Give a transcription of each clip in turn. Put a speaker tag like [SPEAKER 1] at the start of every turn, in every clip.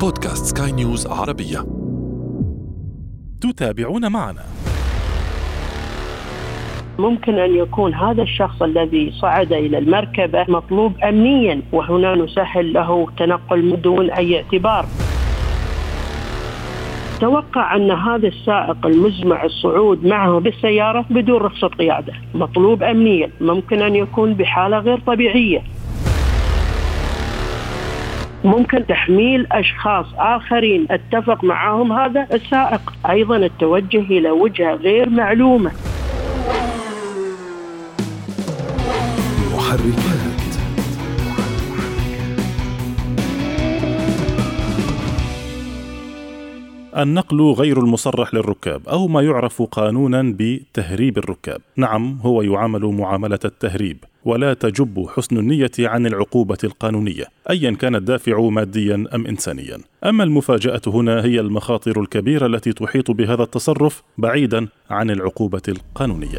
[SPEAKER 1] بودكاست سكاي نيوز عربية.
[SPEAKER 2] تتابعون معنا.
[SPEAKER 3] ممكن أن يكون هذا الشخص الذي صعد إلى المركبة مطلوب أمنيا وهنا نسهل له تنقل بدون أي اعتبار. توقع أن هذا السائق المزمع الصعود معه بالسيارة بدون رخصة قيادة. مطلوب أمنيا ممكن أن يكون بحالة غير طبيعية. ممكن تحميل أشخاص آخرين. أتفق معهم هذا السائق. أيضا التوجه إلى وجهة غير معلومة.
[SPEAKER 1] محركات
[SPEAKER 2] النقل غير المصرح للركاب أو ما يعرف قانونا بتهريب الركاب. نعم هو يعامل معاملة التهريب ولا تجب حسن النية عن العقوبة القانونية ايا كان الدافع ماديا أم انسانيا. أما المفاجأة هنا هي المخاطر الكبيرة التي تحيط بهذا التصرف بعيدا عن العقوبة القانونية.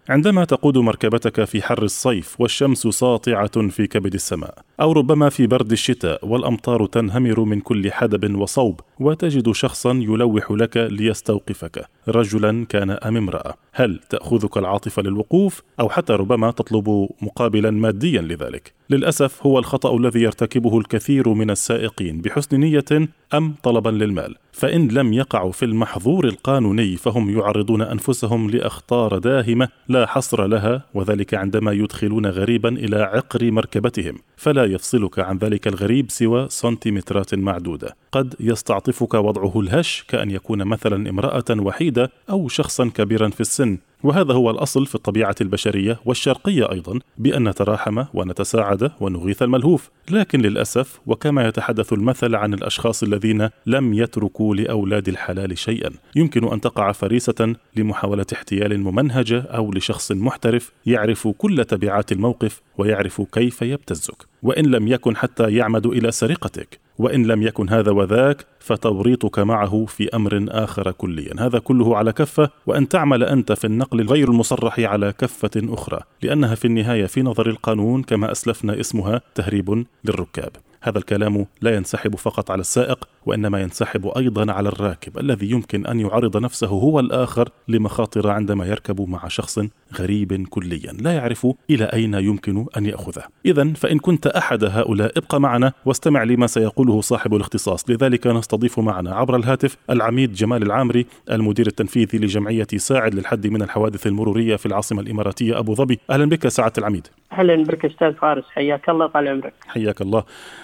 [SPEAKER 2] عندما تقود مركبتك في حر الصيف والشمس ساطعة في كبد السماء أو ربما في برد الشتاء والأمطار تنهمر من كل حدب وصوب وتجد شخصا يلوح لك ليستوقفك. رجلا كان أم امرأة. هل تأخذك العاطفة للوقوف؟ أو حتى ربما تطلب مقابلا ماديا لذلك. للأسف هو الخطأ الذي يرتكبه الكثير من السائقين بحسن نية أم طلبا للمال. فإن لم يقعوا في المحظور القانوني فهم يعرضون أنفسهم لأخطار داهمة لا حصر لها وذلك عندما يدخلون غريبا إلى عقر مركبتهم. فلا يفصلك عن ذلك الغريب سوى سنتيمترات معدودة. قد يستعطفك وضعه الهش كأن يكون مثلا امرأة وحيدة أو شخصا كبيرا في السن. وهذا هو الأصل في الطبيعة البشرية والشرقية أيضا بأن نتراحم ونتساعد ونغيث الملهوف، لكن للأسف وكما يتحدث المثل عن الأشخاص الذين لم يتركوا لأولاد الحلال شيئا، يمكن أن تقع فريسة لمحاولة احتيال ممنهجة أو لشخص محترف يعرف كل تبعات الموقف ويعرف كيف يبتزك، وإن لم يكن حتى يعمد إلى سرقتك، وإن لم يكن هذا وذاك فتوريطك معه في أمر آخر كليا، هذا كله على كفة وأن تعمل أنت في النقل الغير المصرح على كفة أخرى، لأنها في النهاية في نظر القانون كما أسلفنا اسمها تهريب للركاب. هذا الكلام لا ينسحب فقط على السائق وإنما ينسحب أيضا على الراكب الذي يمكن أن يعرض نفسه هو الآخر لمخاطر عندما يركب مع شخص غريب كليا لا يعرف إلى أين يمكن أن يأخذه. اذا فإن كنت أحد هؤلاء ابق معنا واستمع لما سيقوله صاحب الاختصاص، لذلك نستضيف معنا عبر الهاتف العميد جمال العامري المدير التنفيذي لجمعية ساعد للحد من الحوادث المرورية في العاصمة الإماراتية أبو ظبي. أهلا بك سعادة العميد.
[SPEAKER 3] أهلا بك أستاذ فارس حياك الله طال عمرك
[SPEAKER 2] حياك الله.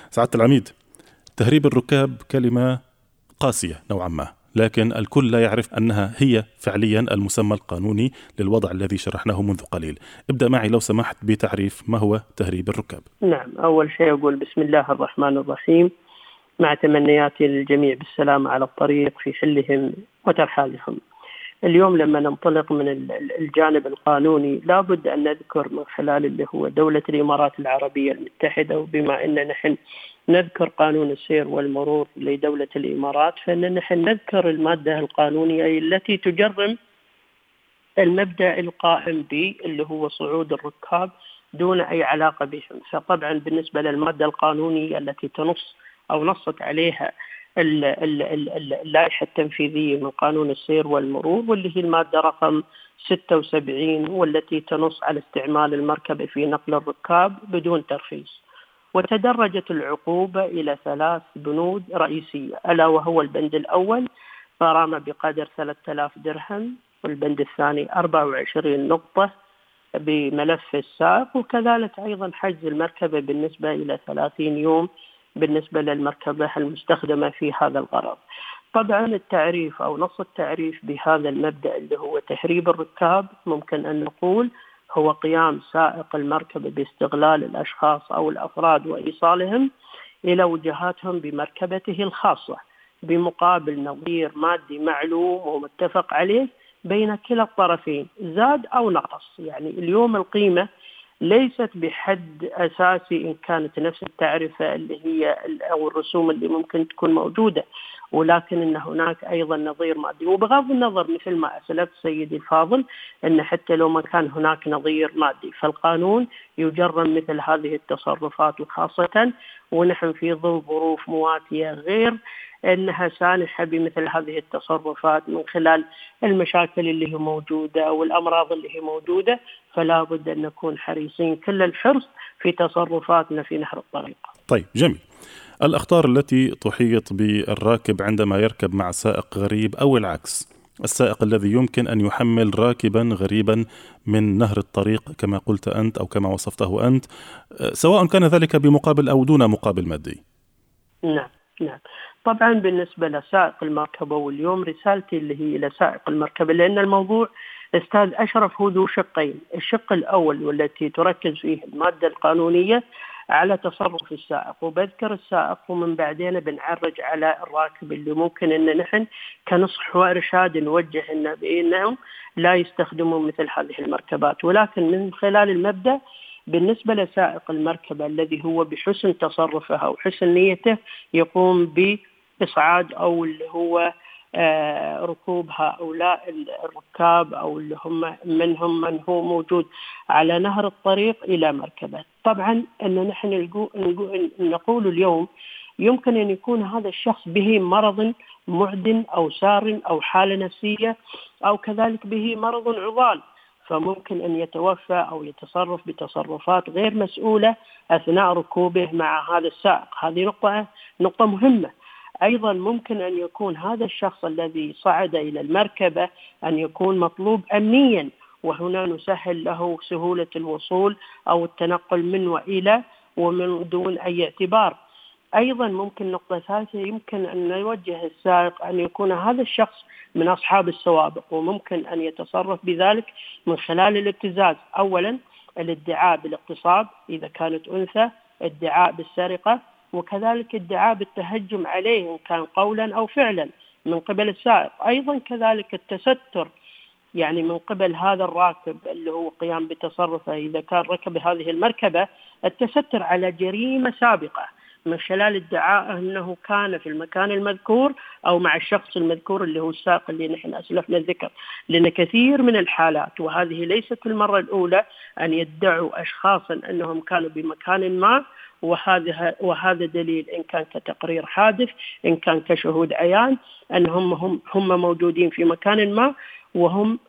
[SPEAKER 2] سعادة العميد تهريب الركاب كلمة قاسية نوعا ما لكن الكل لا يعرف أنها هي فعليا المسمى القانوني للوضع الذي شرحناه منذ قليل. ابدأ معي لو سمحت بتعريف ما هو تهريب الركاب.
[SPEAKER 3] نعم أول شيء أقول بسم الله الرحمن الرحيم مع تمنياتي للجميع بالسلامه على الطريق في حلهم وترحالهم. اليوم لما ننطلق من الجانب القانوني لابد أن نذكر من خلال اللي هو دولة الإمارات العربية المتحدة وبما ان نحن نذكر قانون السير والمرور لدولة الإمارات فإن نحن نذكر المادة القانونية التي تجرم المبدأ القائم به اللي هو صعود الركاب دون أي علاقة بهم، فطبعا بالنسبة للمادة القانونية التي تنص أو نصت عليها اللائحة التنفيذية من قانون السير والمرور واللي هي المادة رقم 76 والتي تنص على استعمال المركبة في نقل الركاب بدون ترخيص. وتدرجت العقوبة إلى ثلاث بنود رئيسية ألا وهو البند الأول غرامه بقدر 3000 درهم والبند الثاني 24 نقطة بملف السائق وكذلك أيضا حجز المركبة بالنسبة إلى 30 يوم بالنسبة للمركبه المستخدمة في هذا الغرض. طبعا التعريف أو نص التعريف بهذا المبدأ اللي هو تهريب الركاب ممكن أن نقول هو قيام سائق المركبة باستغلال الأشخاص أو الأفراد وإيصالهم إلى وجهاتهم بمركبته الخاصة بمقابل نظير مادي معلوم ومتفق عليه بين كلا الطرفين زاد أو نقص يعني اليوم القيمة ليست بحد أساسي إن كانت نفس التعرفة اللي هي أو الرسوم اللي ممكن تكون موجودة. ولكن إن هناك أيضا نظير مادي وبغض النظر مثل ما أسلفت سيدي الفاضل إن حتى لو ما كان هناك نظير مادي فالقانون يجرم مثل هذه التصرفات وخاصة ونحن في ظل ظروف مواتية غير إنها سانحة بمثل هذه التصرفات من خلال المشاكل اللي هي موجودة والأمراض اللي هي موجودة. فلا بد أن نكون حريصين كل الحرص في تصرفاتنا في نهر الطريق.
[SPEAKER 2] طيب جميل. الأخطار التي تحيط بالراكب عندما يركب مع سائق غريب أو العكس. السائق الذي يمكن أن يحمل راكبا غريبا من نهر الطريق كما قلت أنت أو كما وصفته أنت سواء كان ذلك بمقابل أو دون مقابل مادي.
[SPEAKER 3] نعم نعم طبعا بالنسبة لسائق المركبة واليوم رسالتي اللي هي إلى سائق المركبة لأن الموضوع أستاذ أشرف هو ذو شقين، الشق الأول والتي تركز فيه المادة القانونية على تصرف السائق. وبذكر السائق ومن بعدين بنعرج على الراكب اللي ممكن إن نحن كنصح وإرشاد نوجه لنا بانهم لا يستخدموا مثل هذه المركبات. ولكن من خلال المبدأ بالنسبة لسائق المركبة الذي هو بحسن تصرفه أو حسن نيته يقوم بإصعاد أو اللي هو ركوب هؤلاء الركاب أو اللي هم منهم من هو موجود على نهر الطريق إلى مركبة، طبعا إن نحن نقول اليوم يمكن أن يكون هذا الشخص به مرض معدن أو سار أو حالة نفسية أو كذلك به مرض عضال. فممكن أن يتوفى أو يتصرف بتصرفات غير مسؤولة أثناء ركوبه مع هذا السائق، هذه نقطة نقطة مهمة. أيضا ممكن أن يكون هذا الشخص الذي صعد إلى المركبة أن يكون مطلوب امنيا وهنا نسهل له سهولة الوصول أو التنقل من وإلى ومن دون أي اعتبار. أيضا ممكن نقطة ثالثة يمكن أن نوجه السائق أن يكون هذا الشخص من أصحاب السوابق وممكن أن يتصرف بذلك من خلال الابتزاز، اولا الادعاء بالاغتصاب إذا كانت أنثى، ادعاء بالسرقة، وكذلك ادعاء بالتهجم عليه إن كان قولا أو فعلا من قبل السائق. أيضا كذلك التستر يعني من قبل هذا الراكب اللي هو قيام بتصرفه إذا كان ركب هذه المركبة التستر على جريمة سابقة من خلال ادعائه إنه كان في المكان المذكور أو مع الشخص المذكور اللي هو السائق اللي نحن أسلفنا الذكر، لأن كثير من الحالات وهذه ليست المرة الأولى أن يدعوا اشخاصا أنهم كانوا بمكان ما وهذا وهذا دليل إن كان كتقرير حادث إن كان كشهود عيان انهم هم هم موجودين في مكان ما وهم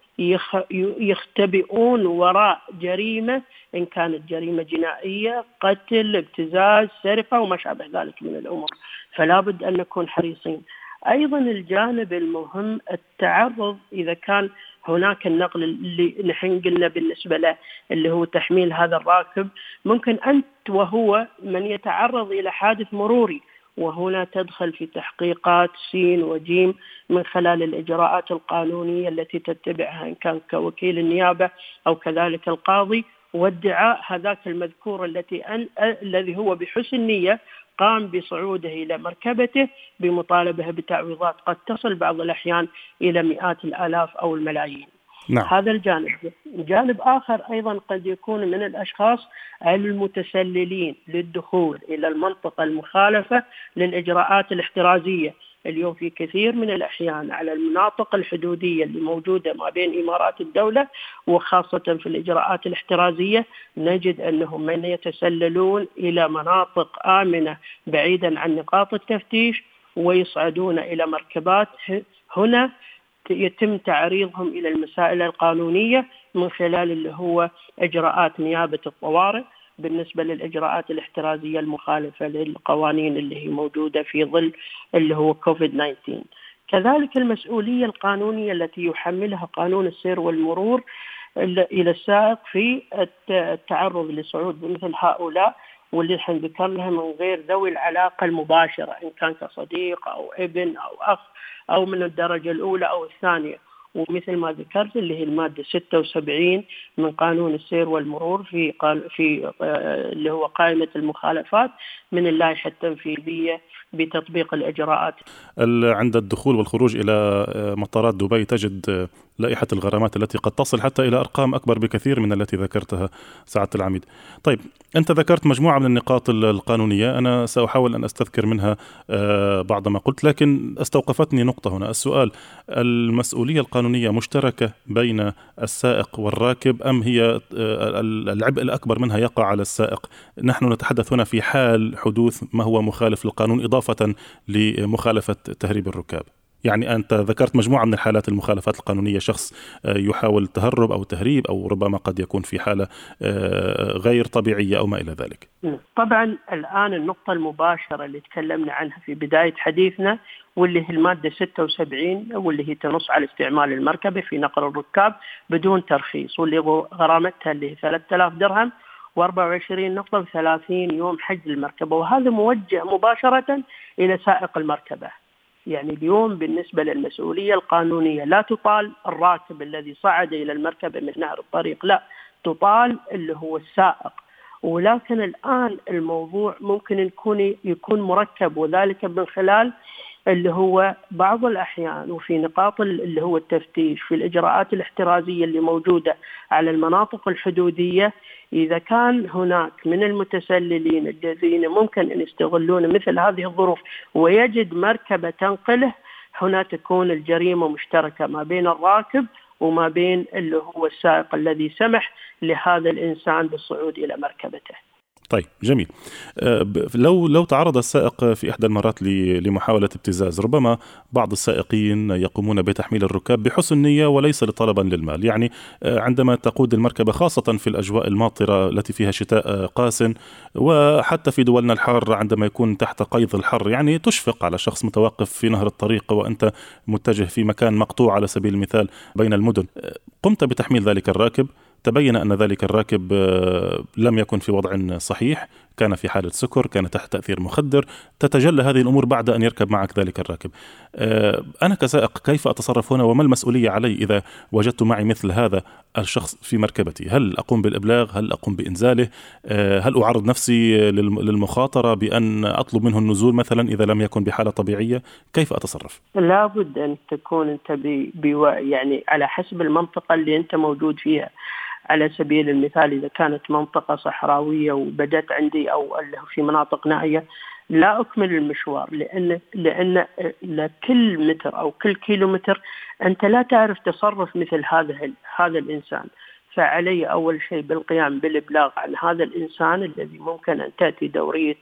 [SPEAKER 3] يختبئون وراء جريمة إن كانت جريمة جنائية قتل ابتزاز سرقة وما شابه ذلك من الأمور. فلا بد أن نكون حريصين. أيضا الجانب المهم التعرض إذا كان هناك النقل اللي نحن قلنا بالنسبة له اللي هو تحميل هذا الراكب. ممكن أنت وهو من يتعرض إلى حادث مروري وهنا تدخل في تحقيقات سين وجيم من خلال الإجراءات القانونية التي تتبعها إن كان كوكيل النيابة أو كذلك القاضي. وادعاء هذاك المذكور التي أن الذي هو بحسن نيه قام بصعوده إلى مركبته بمطالبة بتعويضات قد تصل بعض الأحيان إلى مئات الآلاف أو الملايين. نعم. هذا الجانب جانب آخر أيضا قد يكون من الأشخاص المتسللين للدخول إلى المنطقة المخالفة للإجراءات الاحترازية اليوم في كثير من الأحيان على المناطق الحدودية اللي موجودة ما بين إمارات الدولة وخاصة في الإجراءات الاحترازية نجد أنهم من يتسللون إلى مناطق آمنة بعيدا عن نقاط التفتيش ويصعدون إلى مركبات هنا يتم تعريضهم إلى المسائل القانونية من خلال اللي هو إجراءات نيابة الطوارئ. بالنسبة للإجراءات الاحترازية المخالفة للقوانين اللي هي موجودة في ظل اللي هو كوفيد 19. كذلك المسؤولية القانونية التي يحملها قانون السير والمرور إلى السائق في التعرض لصعود مثل هؤلاء واللي إحنا ذكرناها من غير ذوي العلاقة المباشرة إن كان كصديق أو ابن أو أخ أو من الدرجة الأولى أو الثانية ومثل ما ذكرت اللي هي المادة 76 من قانون السير والمرور في في آه، اللي هو قائمة المخالفات من اللائحة التنفيذية بتطبيق الإجراءات.
[SPEAKER 2] عند الدخول والخروج إلى آه، مطارات دبي تجد آه، لائحة الغرامات التي قد تصل حتى إلى أرقام أكبر بكثير من التي ذكرتها سعادة العميد. طيب أنت ذكرت مجموعة من النقاط القانونية أنا سأحاول أن أستذكر منها آه، بعض ما قلت لكن استوقفتني نقطة هنا. السؤال المسؤولية القانونية مشتركة بين السائق والراكب أم هي آه، العبء الأكبر منها يقع على السائق؟ نحن نتحدث هنا في حال حدوث ما هو مخالف للقانون إضافة لمخالفة تهريب الركاب. يعني أنت ذكرت مجموعة من الحالات المخالفات القانونية شخص آه، يحاول تهرب أو تهريب أو ربما قد يكون في حالة آه، غير طبيعية أو ما إلى ذلك.
[SPEAKER 3] طبعا الآن النقطة المباشرة اللي تكلمنا عنها في بداية حديثنا واللي هي المادة 76 واللي هي تنص على استعمال المركبة في نقل الركاب بدون ترخيص واللي غرامتها اللي هي 3000 درهم و24 نقطة و30 يوم حجز المركبة. وهذا موجه مباشرة إلى سائق المركبة. يعني اليوم بالنسبة للمسؤولية القانونية لا تطال الراكب الذي صعد إلى المركبة من نهر الطريق لا تطال اللي هو السائق. ولكن الآن الموضوع ممكن يكون يكون مركب وذلك من خلال اللي هو بعض الأحيان وفي نقاط اللي هو التفتيش في الإجراءات الاحترازية اللي موجودة على المناطق الحدودية إذا كان هناك من المتسللين الذين ممكن أن يستغلون مثل هذه الظروف ويجد مركبة تنقله هنا تكون الجريمة مشتركة ما بين الراكب وما بين اللي هو السائق الذي سمح لهذا الإنسان بالصعود إلى مركبته.
[SPEAKER 2] طيب جميل. آه، لو لو تعرض السائق في إحدى المرات لمحاولة ابتزاز ربما بعض السائقين يقومون بتحميل الركاب بحسن نيه وليس طلبا للمال. يعني آه، عندما تقود المركبة خاصة في الأجواء الماطرة التي فيها شتاء آه، قاس وحتى في دولنا الحاره عندما يكون تحت قيظ الحر يعني تشفق على شخص متوقف في نهر الطريق وأنت متجه في مكان مقطوع على سبيل المثال بين المدن. قمت بتحميل ذلك الراكب؟ تبين أن ذلك الراكب آه، لم يكن في وضع صحيح كان في حالة سكر كان تحت تأثير مخدر. تتجلى هذه الأمور بعد أن يركب معك ذلك الراكب. آه، أنا كسائق كيف أتصرف هنا وما المسؤولية علي إذا وجدت معي مثل هذا الشخص في مركبتي؟ هل أقوم بالإبلاغ؟ هل أقوم بإنزاله؟ آه، هل أعرض نفسي للمخاطرة بأن أطلب منه النزول مثلا إذا لم يكن بحالة طبيعية؟ كيف أتصرف؟
[SPEAKER 3] لابد أن تكون أنت بي يعني على حسب المنطقة اللي أنت موجود فيها. على سبيل المثال إذا كانت منطقة صحراوية وبدأت عندي أو في مناطق نائية لا أكمل المشوار لأن لأن لكل متر أو كل كيلو متر أنت لا تعرف تصرف مثل هذا هذا الإنسان. فعلي أول شيء بالقيام بالإبلاغ عن هذا الإنسان الذي ممكن أن تأتي دورية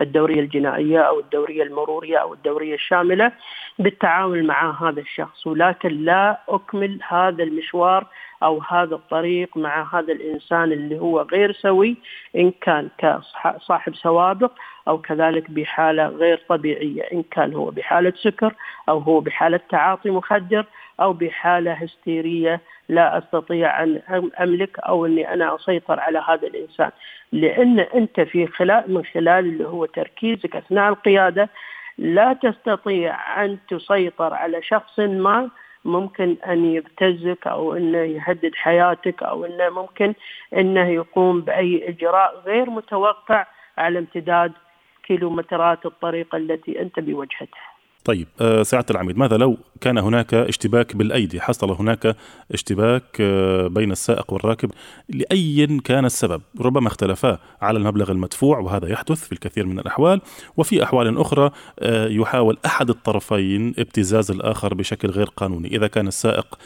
[SPEAKER 3] الدورية الجنائية أو الدورية المرورية أو الدورية الشاملة بالتعامل مع هذا الشخص. ولكن لا أكمل هذا المشوار أو هذا الطريق مع هذا الإنسان اللي هو غير سوي إن كان كصاحب سوابق أو كذلك بحالة غير طبيعية إن كان هو بحالة سكر أو هو بحالة تعاطي مخدر أو بحالة هستيرية لا أستطيع أن أملك أو إني أنا أسيطر على هذا الإنسان لأن أنت في خلال من خلال اللي هو تركيزك أثناء القيادة لا تستطيع أن تسيطر على شخص ما ممكن أن يبتزك أو إنه يهدد حياتك أو إنه ممكن إنه يقوم بأي إجراء غير متوقع على امتداد كيلومترات الطريق التي أنت بوجهتها.
[SPEAKER 2] طيب آه، سعادة العميد ماذا لو كان هناك اشتباك بالأيدي؟ حصل هناك اشتباك آه، بين السائق والراكب لأي كان السبب؟ ربما اختلفا على المبلغ المدفوع وهذا يحدث في الكثير من الأحوال وفي أحوال أخرى آه، يحاول أحد الطرفين ابتزاز الآخر بشكل غير قانوني. إذا كان السائق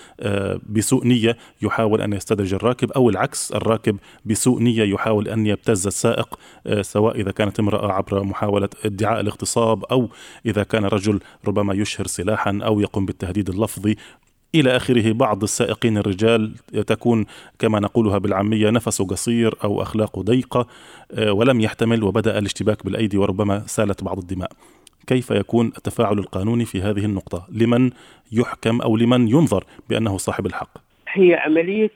[SPEAKER 2] بسوء نية يحاول أن يستدرج الراكب أو العكس الراكب بسوء نية يحاول أن يبتز السائق سواء إذا كانت امرأة عبر محاولة ادعاء الاغتصاب أو إذا كان رجل ربما يشهر سلاحا أو يقوم بالتهديد اللفظي إلى آخره بعض السائقين الرجال تكون كما نقولها بالعامية نفسه قصير أو أخلاقه ضيقة آه، ولم يحتمل وبدأ الاشتباك بالأيدي وربما سالت بعض الدماء. كيف يكون التفاعل القانوني في هذه النقطة؟ لمن يحكم أو لمن ينظر بأنه صاحب الحق؟
[SPEAKER 3] هي عملية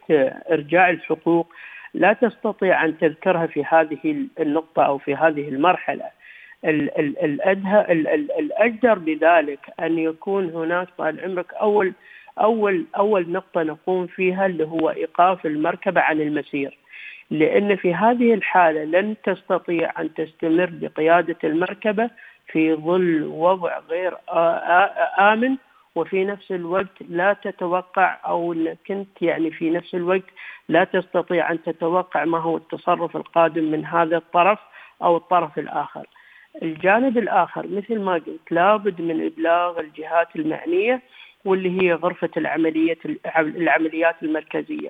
[SPEAKER 3] إرجاع الحقوق لا تستطيع أن تذكرها في هذه النقطة أو في هذه المرحلة الأدهى الأجدر بذلك أن يكون هناك طال عمرك أول اول أول نقطة نقوم فيها اللي هو إيقاف المركبة عن المسير لأن في هذه الحالة لن تستطيع أن تستمر بقيادة المركبة في ظل وضع غير آمن وفي نفس الوقت لا تتوقع أو كنت يعني في نفس الوقت لا تستطيع أن تتوقع ما هو التصرف القادم من هذا الطرف أو الطرف الآخر. الجانب الآخر مثل ما قلت لابد من إبلاغ الجهات المعنية واللي هي غرفة العمليات العمليات المركزية.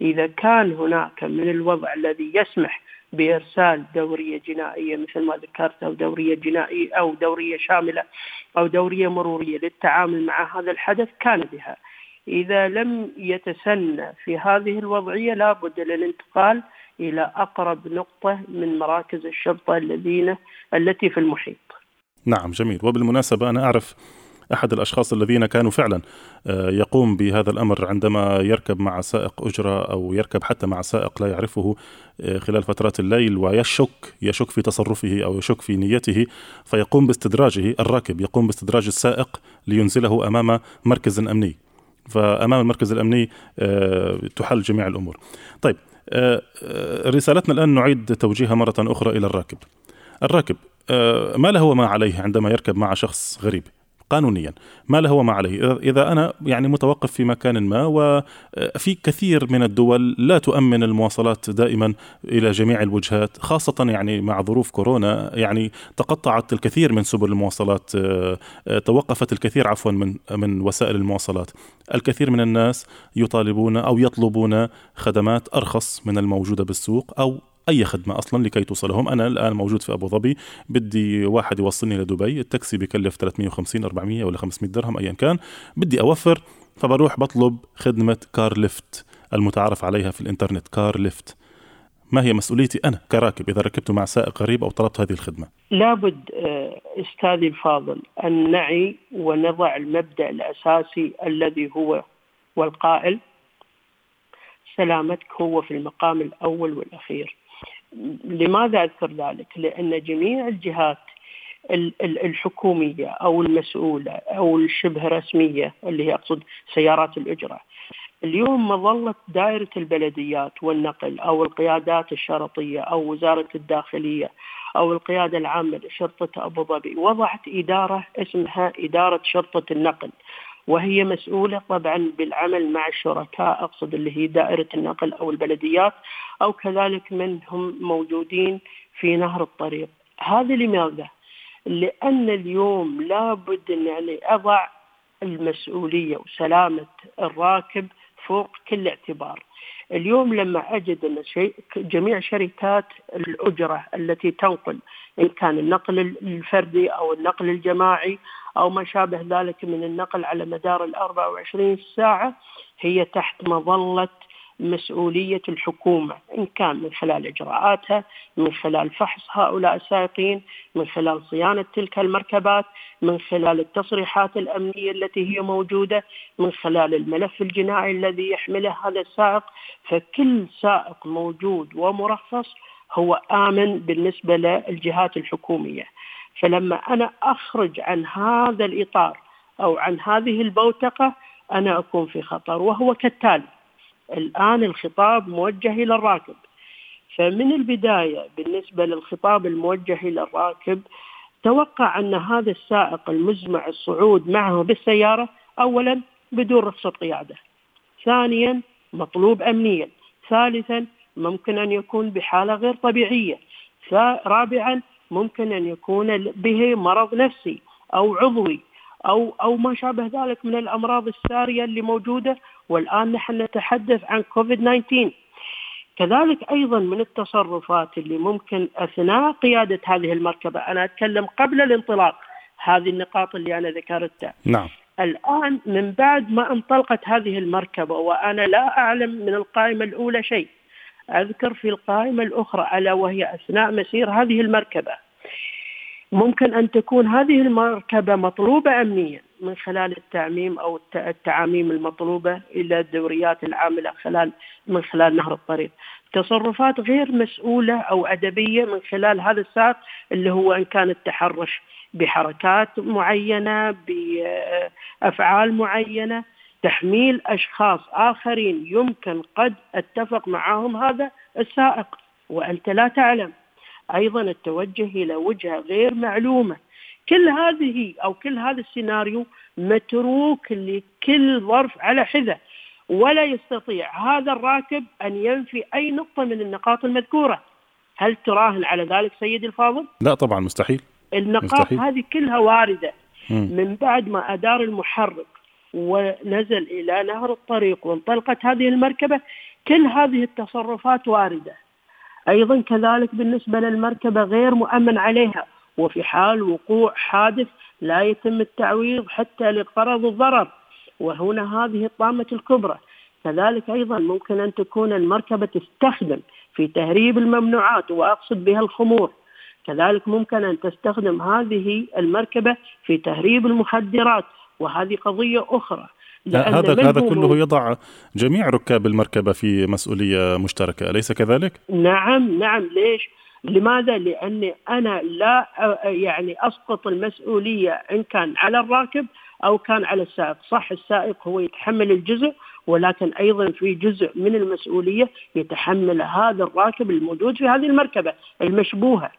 [SPEAKER 3] إذا كان هناك من الوضع الذي يسمح بإرسال دورية جنائية مثل ما ذكرت أو دورية جنائية أو دورية شاملة أو دورية مرورية للتعامل مع هذا الحدث كان بها. إذا لم يتسنى في هذه الوضعية لابد للانتقال إلى أقرب نقطة من مراكز الشرطة الذين التي في المحيط.
[SPEAKER 2] نعم جميل وبالمناسبة أنا أعرف أحد الأشخاص الذين كانوا فعلا آه، يقوم بهذا الأمر عندما يركب مع سائق أجرة أو يركب حتى مع سائق لا يعرفه آه، خلال فترات الليل ويشك يشك في تصرفه أو يشك في نيته فيقوم باستدراجه الراكب يقوم باستدراج السائق لينزله أمام مركز أمني فأمام المركز الأمني آه، تحل جميع الأمور. طيب رسالتنا الآن نعيد توجيهها مرة أخرى إلى الراكب. الراكب ما له وما عليه عندما يركب مع شخص غريب قانونيا. ما له وما عليه. إذا أنا يعني متوقف في مكان ما وفي كثير من الدول لا تؤمن المواصلات دائما إلى جميع الوجهات خاصة يعني مع ظروف كورونا. يعني تقطعت الكثير من سبل المواصلات توقفت الكثير عفوا من من وسائل المواصلات. الكثير من الناس يطالبون أو يطلبون خدمات أرخص من الموجودة بالسوق أو أي خدمة أصلا لكي توصلهم. أنا الآن موجود في أبو ظبي بدي واحد يوصلني لدبي. التاكسي بكلف 350 400 ولا 500 درهم ايا كان. بدي أوفر فبروح بطلب خدمة car lift المتعارف عليها في الإنترنت. car lift. ما هي مسؤوليتي أنا كراكب؟ إذا ركبت مع سائق غريب أو طلبت هذه الخدمة؟
[SPEAKER 3] لابد آه، أستاذي الفاضل أن نعي ونضع المبدأ الأساسي الذي هو والقائل. سلامتك هو في المقام الأول والأخير. لماذا أذكر ذلك؟ لأن جميع الجهات الحكومية أو المسؤولة أو الشبه رسمية اللي هي أقصد سيارات الإجرة اليوم مظله دائرة البلديات والنقل أو القيادات الشرطية أو وزارة الداخلية أو القيادة العامة لشرطة أبو ظبي وضعت إدارة اسمها إدارة شرطة النقل وهي مسؤولة طبعا بالعمل مع الشركاء أقصد اللي هي دائرة النقل أو البلديات أو كذلك من هم موجودين في نهر الطريق هذا لماذا؟ لأن اليوم لابد أن يعني أضع المسؤولية وسلامة الراكب فوق كل اعتبار اليوم لما أجد أن شيء جميع شركات الأجرة التي تنقل إن كان النقل الفردي أو النقل الجماعي أو ما شابه ذلك من النقل على مدار ال 24 ساعة هي تحت مظلة مسؤولية الحكومة إن كان من خلال إجراءاتها من خلال فحص هؤلاء السائقين من خلال صيانة تلك المركبات من خلال التصريحات الأمنية التي هي موجودة من خلال الملف الجنائي الذي يحمله هذا السائق. فكل سائق موجود ومرخص هو آمن بالنسبة للجهات الحكومية. فلما أنا أخرج عن هذا الإطار أو عن هذه البوتقة أنا أكون في خطر وهو كالتالي الآن الخطاب موجه إلى الراكب. فمن البداية بالنسبة للخطاب الموجه إلى الراكب توقع أن هذا السائق المزمع الصعود معه بالسيارة أولا بدون رخصة قيادة. ثانيا مطلوب أمنيا. ثالثا ممكن أن يكون بحالة غير طبيعية. رابعا ممكن أن يكون به مرض نفسي أو عضوي أو أو ما شابه ذلك من الأمراض السارية اللي موجودة. والآن نحن نتحدث عن كوفيد 19 كذلك أيضا من التصرفات اللي ممكن أثناء قيادة هذه المركبة. أنا أتكلم قبل الانطلاق. هذه النقاط اللي أنا ذكرتها.
[SPEAKER 2] نعم.
[SPEAKER 3] الآن من بعد ما انطلقت هذه المركبة وأنا لا أعلم من القائمة الأولى شيء. أذكر في القائمة الأخرى ألا وهي أثناء مسير هذه المركبة. ممكن أن تكون هذه المركبة مطلوبة أمنيا من خلال التعميم أو التعاميم المطلوبة إلى الدوريات العاملة خلال من خلال نهر الطريق. تصرفات غير مسؤولة أو أدبية من خلال هذا السائق اللي هو إن كان التحرش بحركات معينة بأفعال معينة. تحميل أشخاص آخرين يمكن قد أتفق معهم هذا السائق وأنت لا تعلم. أيضا التوجه إلى وجهة غير معلومة. كل هذه أو كل هذا السيناريو متروك لكل ظرف على حذة ولا يستطيع هذا الراكب أن ينفي أي نقطة من النقاط المذكورة. هل تراهن على ذلك سيدي الفاضل؟
[SPEAKER 2] لا طبعا مستحيل.
[SPEAKER 3] النقاط مستحيل. هذه كلها واردة. من بعد ما أدار المحرك ونزل إلى نهر الطريق وانطلقت هذه المركبة كل هذه التصرفات واردة. أيضا كذلك بالنسبة للمركبة غير مؤمن عليها وفي حال وقوع حادث لا يتم التعويض حتى لغرض الضرر وهنا هذه الطامة الكبرى. كذلك أيضا ممكن أن تكون المركبة تستخدم في تهريب الممنوعات وأقصد بها الخمور. كذلك ممكن أن تستخدم هذه المركبة في تهريب المخدرات. وهذه قضية أخرى
[SPEAKER 2] هذا هذا كله يضع جميع ركاب المركبة في مسؤولية مشتركة أليس كذلك؟
[SPEAKER 3] نعم نعم ليش؟ لماذا؟ لأني أنا لا يعني أسقط المسؤولية إن كان على الراكب أو كان على السائق صح السائق هو يتحمل الجزء ولكن أيضا في جزء من المسؤولية يتحمل هذا الراكب الموجود في هذه المركبة المشبوهة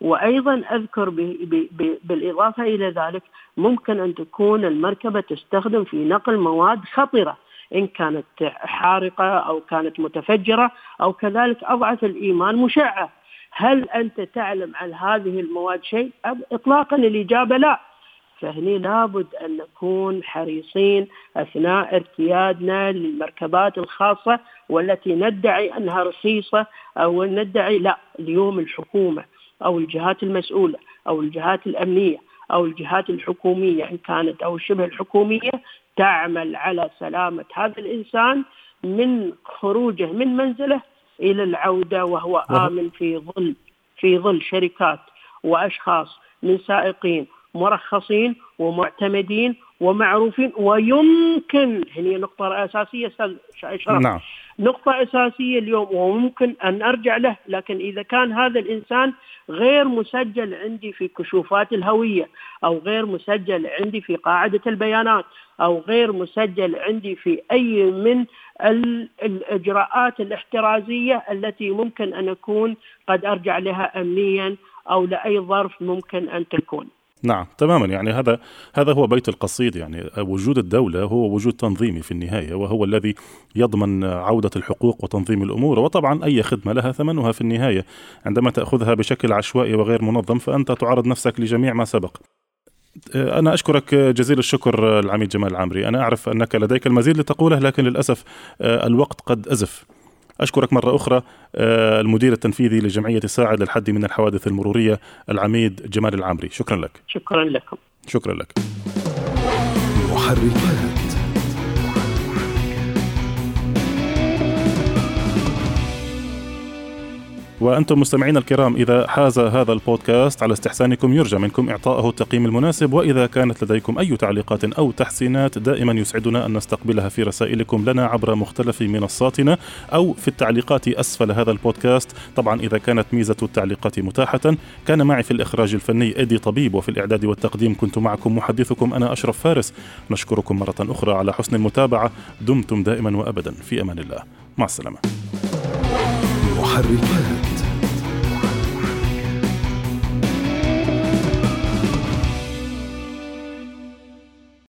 [SPEAKER 3] وأيضا أذكر بالإضافة إلى ذلك ممكن أن تكون المركبة تستخدم في نقل مواد خطرة إن كانت حارقة أو كانت متفجرة أو كذلك أضعف الإيمان مشعة. هل أنت تعلم عن هذه المواد شيء؟ اطلاقا الإجابة لا. فهني لابد أن نكون حريصين أثناء ارتيادنا للمركبات الخاصة والتي ندعي أنها رخيصه أو ندعي لا اليوم الحكومة أو الجهات المسؤولة أو الجهات الأمنية أو الجهات الحكومية إن كانت أو شبه الحكومية تعمل على سلامة هذا الإنسان من خروجه من منزله إلى العودة وهو آمن في ظل في ظل شركات وأشخاص من سائقين مرخصين ومعتمدين ومعروفين ويمكن هي نقطة أساسية أستاذ نعم. نقطة أساسية اليوم وممكن أن أرجع له لكن إذا كان هذا الإنسان غير مسجل عندي في كشوفات الهوية أو غير مسجل عندي في قاعدة البيانات أو غير مسجل عندي في أي من الإجراءات الاحترازية التي ممكن أن أكون قد أرجع لها أمنيا أو لأي ظرف ممكن أن تكون
[SPEAKER 2] نعم تماما. يعني هذا هذا هو بيت القصيد. يعني وجود الدولة هو وجود تنظيمي في النهاية وهو الذي يضمن عودة الحقوق وتنظيم الأمور وطبعا أي خدمة لها ثمنها في النهاية. عندما تأخذها بشكل عشوائي وغير منظم فأنت تعرض نفسك لجميع ما سبق. أنا أشكرك جزيل الشكر العميد جمال العمري أنا أعرف أنك لديك المزيد لتقوله لكن للأسف الوقت قد أزف. أشكرك مرة أخرى آه، المدير التنفيذي لجمعية ساعد للحد من الحوادث المرورية العميد جمال العمري. شكرا لك.
[SPEAKER 3] شكرا لكم.
[SPEAKER 2] شكرا لك. محركات. وأنتم مستمعين الكرام إذا حاز هذا البودكاست على استحسانكم يرجى منكم إعطائه التقييم المناسب وإذا كانت لديكم أي تعليقات أو تحسينات دائما يسعدنا أن نستقبلها في رسائلكم لنا عبر مختلف منصاتنا أو في التعليقات أسفل هذا البودكاست. طبعا إذا كانت ميزة التعليقات متاحة كان معي في الإخراج الفني إيدي طبيب وفي الإعداد والتقديم كنت معكم محدثكم أنا أشرف فارس. نشكركم مرة أخرى على حسن المتابعة. دمتم دائما وأبدا. في أمان الله. مع السلامة. محركات.